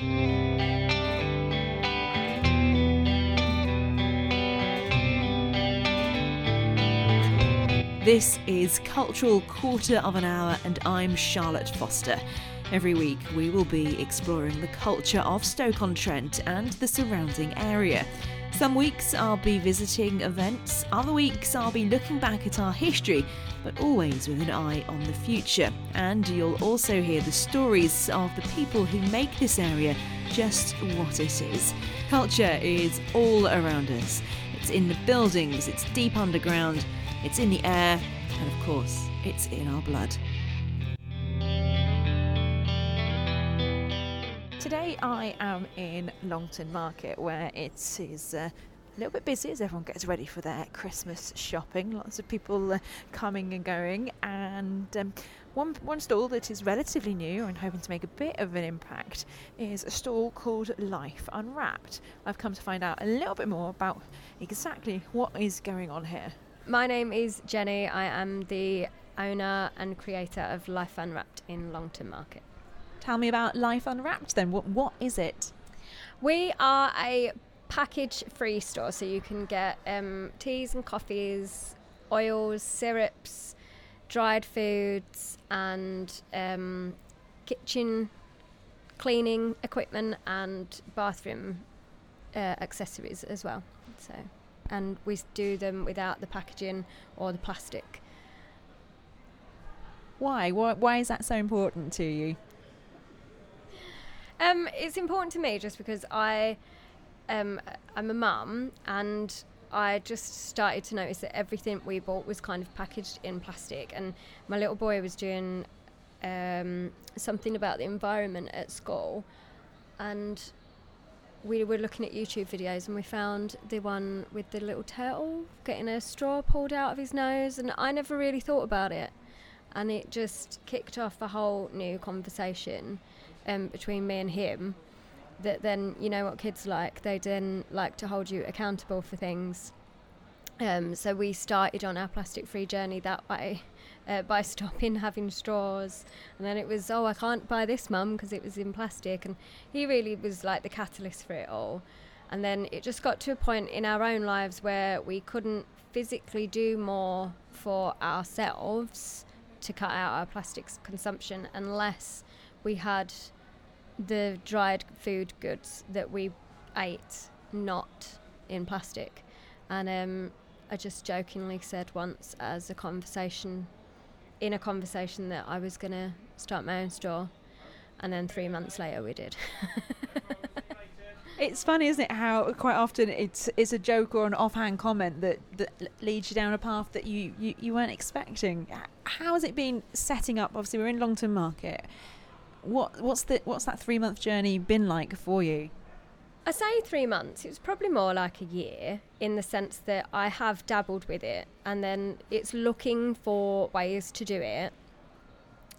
This is Cultural Quarter of an Hour, and I'm Charlotte Foster. Every week, we will be exploring the culture of Stoke on Trent and the surrounding area. Some weeks I'll be visiting events, other weeks I'll be looking back at our history, but always with an eye on the future. And you'll also hear the stories of the people who make this area just what it is. Culture is all around us. It's in the buildings, it's deep underground, it's in the air, and of course, it's in our blood. Today I am in Longton Market where it is uh, a little bit busy as everyone gets ready for their Christmas shopping. Lots of people uh, coming and going, and um, one one stall that is relatively new and hoping to make a bit of an impact is a stall called Life Unwrapped. I've come to find out a little bit more about exactly what is going on here. My name is Jenny. I am the owner and creator of Life Unwrapped in Longton Market. Tell me about Life Unwrapped then. What, what is it? We are a package free store, so you can get um, teas and coffees, oils, syrups, dried foods, and um, kitchen cleaning equipment and bathroom uh, accessories as well. So and we do them without the packaging or the plastic. Why? Why, why is that so important to you? Um, it's important to me just because I, um, I'm a mum and I just started to notice that everything we bought was kind of packaged in plastic, and my little boy was doing um, something about the environment at school, and we were looking at YouTube videos and we found the one with the little turtle getting a straw pulled out of his nose, and I never really thought about it. And it just kicked off a whole new conversation um, between me and him. That then, you know what kids like, they then like to hold you accountable for things. Um, so we started on our plastic free journey that way uh, by stopping having straws. And then it was, oh, I can't buy this, mum, because it was in plastic. And he really was like the catalyst for it all. And then it just got to a point in our own lives where we couldn't physically do more for ourselves to cut out our plastics consumption unless we had the dried food goods that we ate not in plastic. And um, I just jokingly said once as a conversation in a conversation that I was going to start my own store, and then three months later we did. it's funny, isn't it? How quite often it's it's a joke or an offhand comment that, that leads you down a path that you, you, you weren't expecting. How has it been setting up? Obviously, we're in Longton Market. What what's the what's that three month journey been like for you? I say three months. It was probably more like a year in the sense that I have dabbled with it and then it's looking for ways to do it.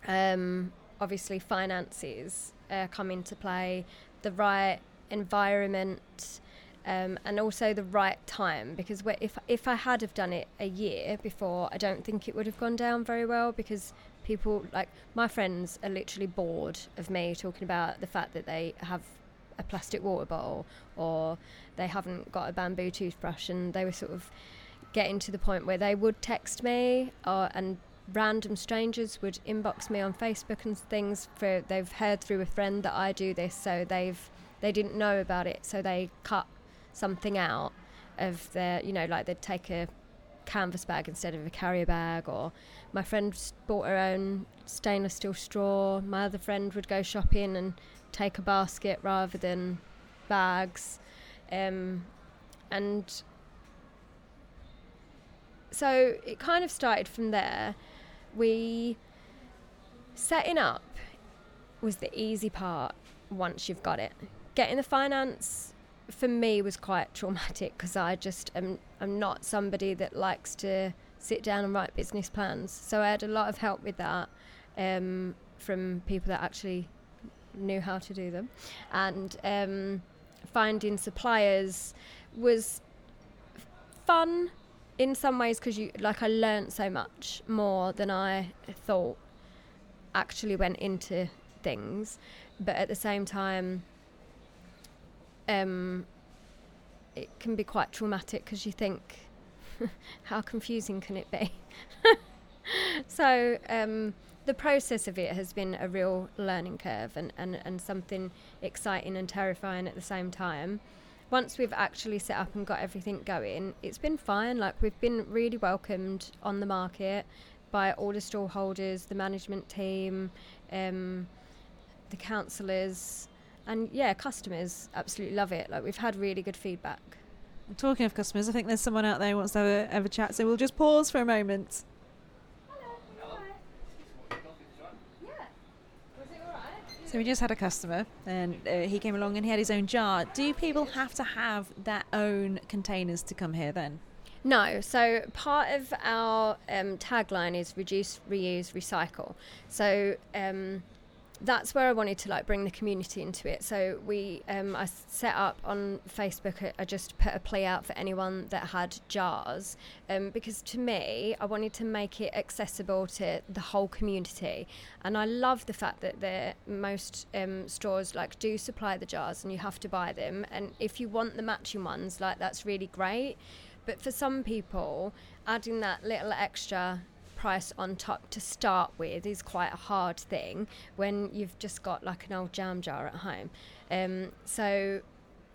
Um, obviously, finances uh, come into play, the right environment, um, and also the right time. Because if if I had have done it a year before, I don't think it would have gone down very well because people like my friends are literally bored of me talking about the fact that they have a plastic water bottle or they haven't got a bamboo toothbrush and they were sort of getting to the point where they would text me or, and random strangers would inbox me on Facebook and things for they've heard through a friend that I do this so they've they didn't know about it so they cut something out of their you know like they'd take a canvas bag instead of a carrier bag or my friend bought her own stainless steel straw my other friend would go shopping and take a basket rather than bags. Um, and so it kind of started from there. We setting up was the easy part once you've got it. Getting the finance for me was quite traumatic because I just am I'm not somebody that likes to sit down and write business plans. So I had a lot of help with that um, from people that actually knew how to do them, and um, finding suppliers was fun in some ways because you like I learned so much more than I thought actually went into things, but at the same time, um, it can be quite traumatic because you think, how confusing can it be? so um, the process of it has been a real learning curve and, and, and something exciting and terrifying at the same time. Once we've actually set up and got everything going, it's been fine. Like we've been really welcomed on the market by all the stall holders, the management team, um, the councillors, and yeah, customers absolutely love it. Like we've had really good feedback. Talking of customers, I think there's someone out there who wants to have a, have a chat, so we'll just pause for a moment. Hello. Hello. Yeah. Was it all right? So we just had a customer, and uh, he came along and he had his own jar. Do people have to have their own containers to come here then? No. So part of our um, tagline is reduce, reuse, recycle. So um, that's where I wanted to like bring the community into it. So we, um, I set up on Facebook. I just put a plea out for anyone that had jars, um, because to me, I wanted to make it accessible to the whole community. And I love the fact that the most um, stores like do supply the jars, and you have to buy them. And if you want the matching ones, like that's really great. But for some people, adding that little extra price on top to start with is quite a hard thing when you've just got like an old jam jar at home. Um, so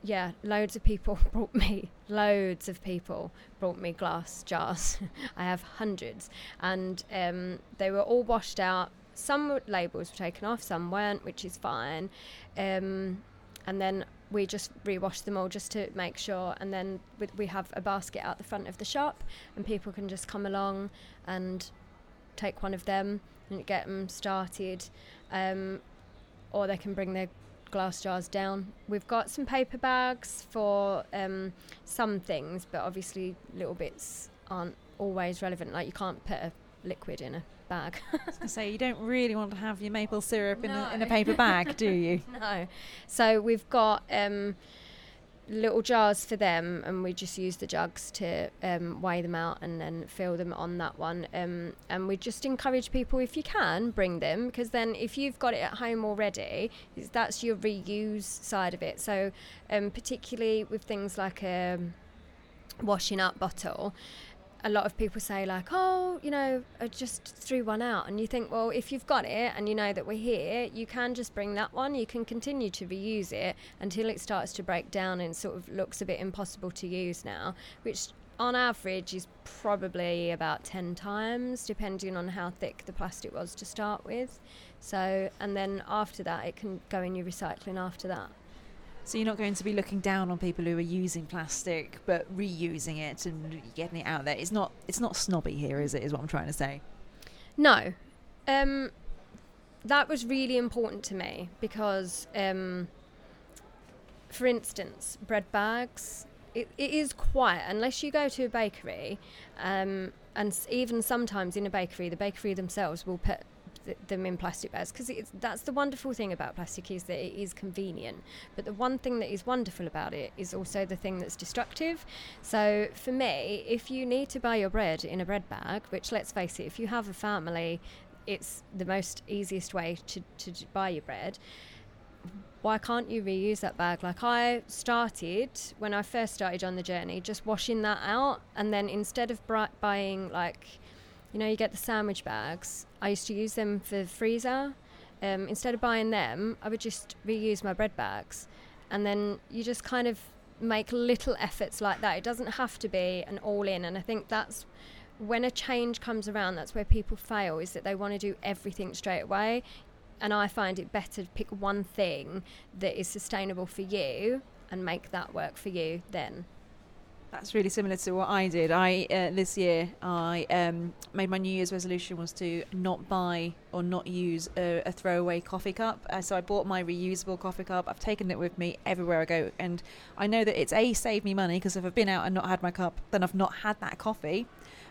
yeah, loads of people brought me, loads of people brought me glass jars. I have hundreds, and um, they were all washed out. Some labels were taken off, some weren't, which is fine. Um, and then we just rewash them all just to make sure. And then we have a basket out the front of the shop and people can just come along and take one of them and get them started. Um, or they can bring their glass jars down. We've got some paper bags for um, some things but obviously little bits aren't always relevant. Like you can't put a liquid in a bag. I say you don't really want to have your maple syrup no. in, a, in a paper bag, do you? no. So we've got um, little jars for them, and we just use the jugs to um, weigh them out and then fill them on that one. Um, and we just encourage people, if you can, bring them because then if you've got it at home already, that's your reuse side of it. So um, particularly with things like a um, washing up bottle a lot of people say like, oh, you know, I just threw one out, and you think, well, if you've got it and you know that we're here, you can just bring that one. You can continue to reuse it until it starts to break down and sort of looks a bit impossible to use now, which on average is probably about 10 times depending on how thick the plastic was to start with. So and then after that it can go in your recycling after that so you're not going to be looking down on people who are using plastic but reusing it and getting it out there. It's not it's not snobby here, is it? Is what I'm trying to say. No, um, that was really important to me because, um, for instance, bread bags. It, it is quiet unless you go to a bakery, um, and even sometimes in a bakery, the bakery themselves will put them in plastic bags because that's the wonderful thing about plastic is that it is convenient. But the one thing that is wonderful about it is also the thing that's destructive. So for me, if you need to buy your bread in a bread bag, which let's face it, if you have a family, it's the most easiest way to, to buy your bread why can't you reuse that bag? Like I started when I first started on the journey, just washing that out, and then instead of buying like you know, you get the sandwich bags. I used to use them for the freezer. Um, instead of buying them, I would just reuse my bread bags. And then you just kind of make little efforts like that. It doesn't have to be an all in. And I think that's when a change comes around, that's where people fail, is that they want to do everything straight away. And I find it better to pick one thing that is sustainable for you and make that work for you then. That's really similar to what I did. I uh, this year I um, made my New Year's resolution was to not buy or not use a, a throwaway coffee cup. Uh, so I bought my reusable coffee cup. I've taken it with me everywhere I go, and I know that it's a saved me money because if I've been out and not had my cup, then I've not had that coffee.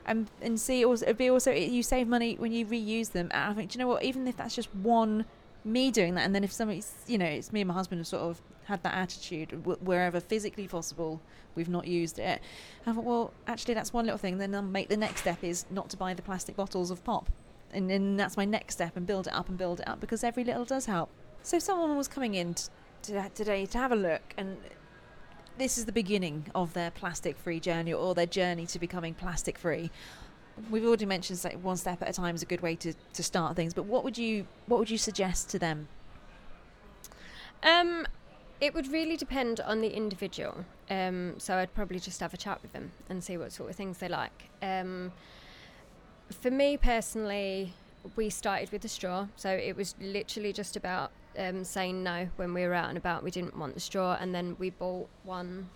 And and see, also, it'd be also you save money when you reuse them. And I think, do you know what? Even if that's just one me doing that, and then if somebody's, you know, it's me and my husband have sort of had that attitude wherever physically possible, we've not used it. I thought, well, actually, that's one little thing. Then I'll make the next step is not to buy the plastic bottles of pop, and then that's my next step, and build it up and build it up because every little does help. So someone was coming in t- today to have a look, and this is the beginning of their plastic free journey or their journey to becoming plastic free. We've already mentioned that one step at a time is a good way to, to start things, but what would you what would you suggest to them? Um, it would really depend on the individual. Um, so I'd probably just have a chat with them and see what sort of things they like. Um, for me personally, we started with the straw, so it was literally just about um, saying no when we were out and about. We didn't want the straw, and then we bought one,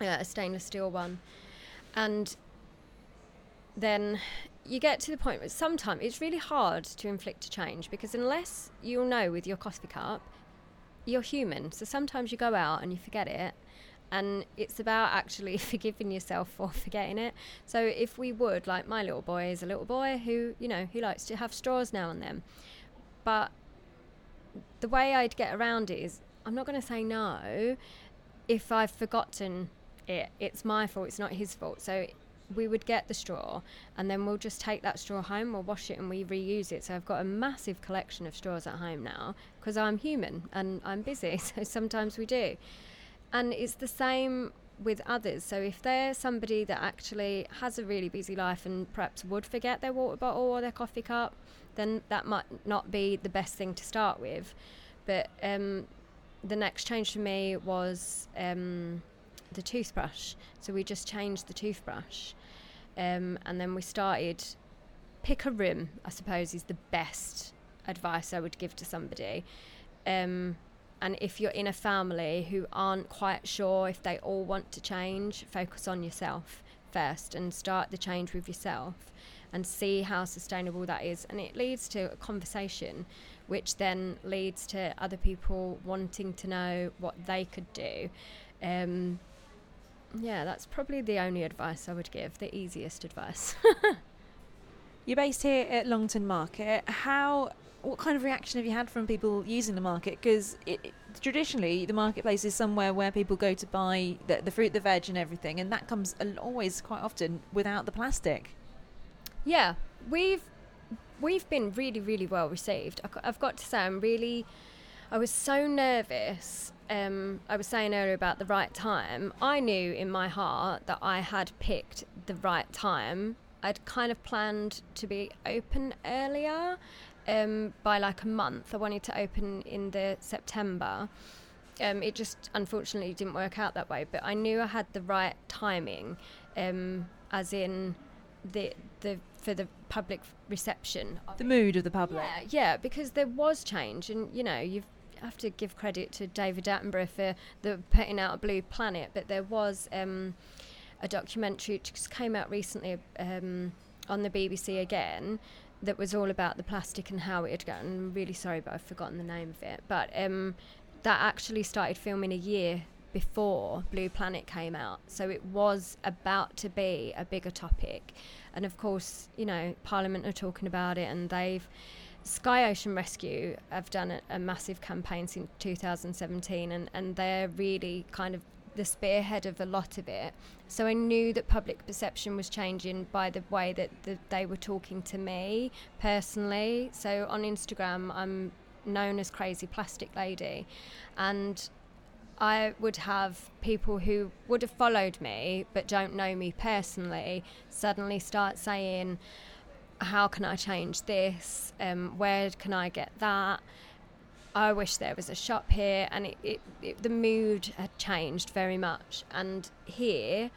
uh, a stainless steel one, and then you get to the point where sometimes it's really hard to inflict a change because unless you'll know with your coffee cup, you're human. So sometimes you go out and you forget it, and it's about actually forgiving yourself for forgetting it. So if we would, like my little boy is a little boy who, you know, he likes to have straws now and then, but the way I'd get around it is I'm not going to say no if I've forgotten it. It's my fault. It's not his fault. So we would get the straw and then we'll just take that straw home, we'll wash it and we reuse it. So I've got a massive collection of straws at home now because I'm human and I'm busy. So sometimes we do. And it's the same with others. So if they're somebody that actually has a really busy life and perhaps would forget their water bottle or their coffee cup, then that might not be the best thing to start with. But um, the next change for me was um, the toothbrush. So we just changed the toothbrush. Um, and then we started pick a room, I suppose, is the best advice I would give to somebody. Um, and if you're in a family who aren't quite sure if they all want to change, focus on yourself first and start the change with yourself and see how sustainable that is. And it leads to a conversation, which then leads to other people wanting to know what they could do. Um, yeah, that's probably the only advice I would give, the easiest advice. You're based here at Longton Market. How what kind of reaction have you had from people using the market? Because traditionally, the marketplace is somewhere where people go to buy the, the fruit, the veg, and everything, and that comes always quite often without the plastic. Yeah, we've we've been really, really well received. I've got to say, I'm really. I was so nervous. Um, I was saying earlier about the right time. I knew in my heart that I had picked the right time. I'd kind of planned to be open earlier, um, by like a month. I wanted to open in the September. Um, it just unfortunately didn't work out that way, but I knew I had the right timing, um, as in the the for the public reception. The mood of the public. Yeah, yeah, because there was change, and you know you have to give credit to David Attenborough for the putting out a Blue Planet, but there was um, a documentary which came out recently um, on the BBC again that was all about the plastic and how it had gone. I'm really sorry, but I've forgotten the name of it. But um, that actually started filming a year before Blue Planet came out. So it was about to be a bigger topic. And of course, you know, Parliament are talking about it and they've. Sky Ocean Rescue have done a, a massive campaign since 2017 and, and they're really kind of the spearhead of a lot of it. So I knew that public perception was changing by the way that the, they were talking to me personally. So on Instagram, I'm known as Crazy Plastic Lady, and I would have people who would have followed me but don't know me personally suddenly start saying, How can I change this? Um, where can I get that? I wish there was a shop here, and it, it, it, the mood had changed very much. And here,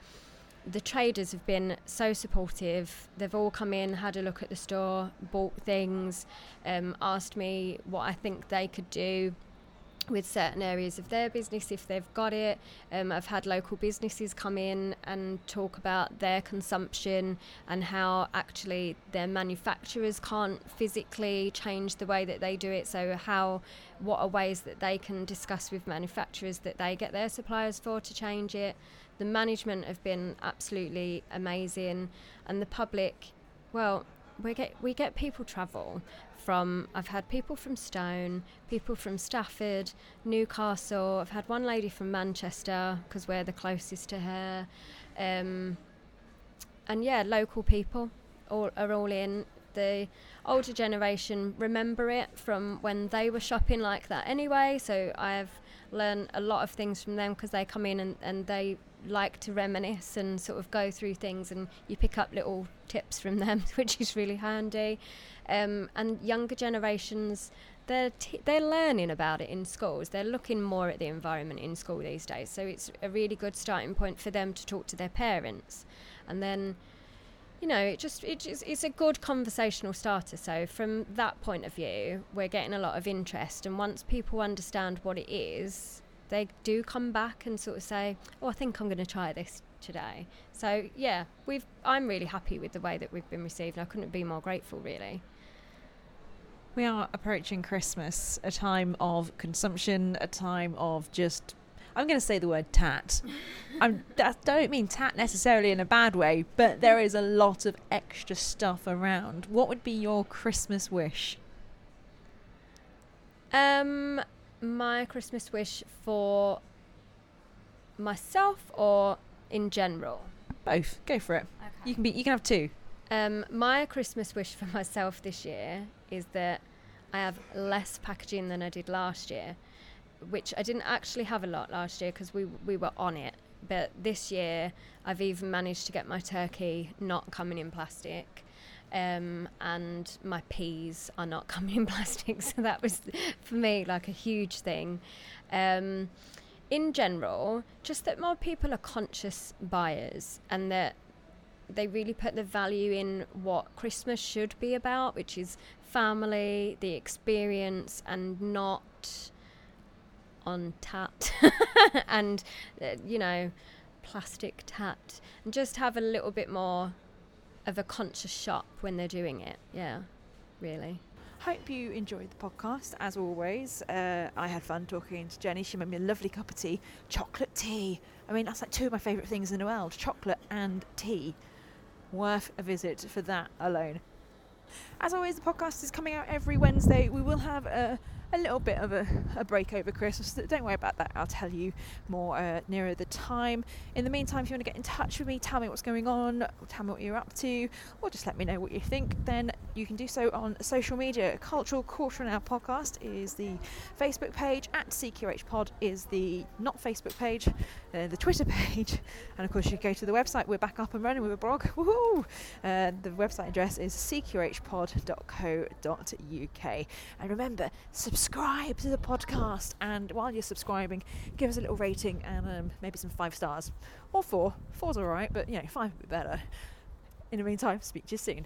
the traders have been so supportive. They've all come in, had a look at the store, bought things, um, asked me what I think they could do with certain areas of their business if they've got it. Um, I've had local businesses come in and talk about their consumption and how actually their manufacturers can't physically change the way that they do it. So, how, what are ways that they can discuss with manufacturers that they get their suppliers for to change it. The management have been absolutely amazing, and the public, well, we get we get people travel from I've had people from Stone, people from Stafford, Newcastle. I've had one lady from Manchester because we're the closest to her, um, and yeah, local people all are all in. The older generation remember it from when they were shopping like that anyway. So I have learned a lot of things from them because they come in and, and they like to reminisce and sort of go through things and you pick up little tips from them which is really handy. Um, and younger generations they're t- they're learning about it in schools. They're looking more at the environment in school these days. So it's a really good starting point for them to talk to their parents. And then you know it just it just, it's a good conversational starter. So from that point of view we're getting a lot of interest. And once people understand what it is they do come back and sort of say, "Oh, I think I'm going to try this today." So yeah, we've. I'm really happy with the way that we've been received. I couldn't be more grateful, really. We are approaching Christmas, a time of consumption, a time of just. I'm going to say the word tat. I don't mean tat necessarily in a bad way, but there is a lot of extra stuff around. What would be your Christmas wish? Um, my Christmas wish for myself or in general? Both. Go for it. Okay. You can be. You can have two. Um, my Christmas wish for myself this year is that I have less packaging than I did last year, which I didn't actually have a lot last year because we we were on it. But this year, I've even managed to get my turkey not coming in plastic um, and my peas are not coming in plastic. So that was for me like a huge thing. Um, in general, just that more people are conscious buyers and that they really put the value in what Christmas should be about, which is family, the experience, and not on tat and, uh, you know, plastic tat. And just have a little bit more of a conscious shop when they're doing it. Yeah, really. Hope you enjoyed the podcast as always. Uh, I had fun talking to Jenny. She made me a lovely cup of tea, chocolate tea. I mean, that's like two of my favourite things in the world chocolate and tea. Worth a visit for that alone. As always, the podcast is coming out every Wednesday. We will have a a little bit of a, a break over Christmas. Don't worry about that. I'll tell you more uh, nearer the time. In the meantime, if you want to get in touch with me, tell me what's going on, tell me what you're up to, or just let me know what you think, then you can do so on social media. Cultural Quarter an Hour Podcast is the Facebook page, at CQH Pod is the not Facebook page, uh, the Twitter page, and of course, you go to the website. We're back up and running with a blog. Woohoo! Uh, the website address is cqhpod.co.uk. And remember, subscribe subscribe to the podcast. And while you're subscribing, give us a little rating and um, maybe some five stars or four. Four's all right, but you know, five would be better. In the meantime, speak to you soon.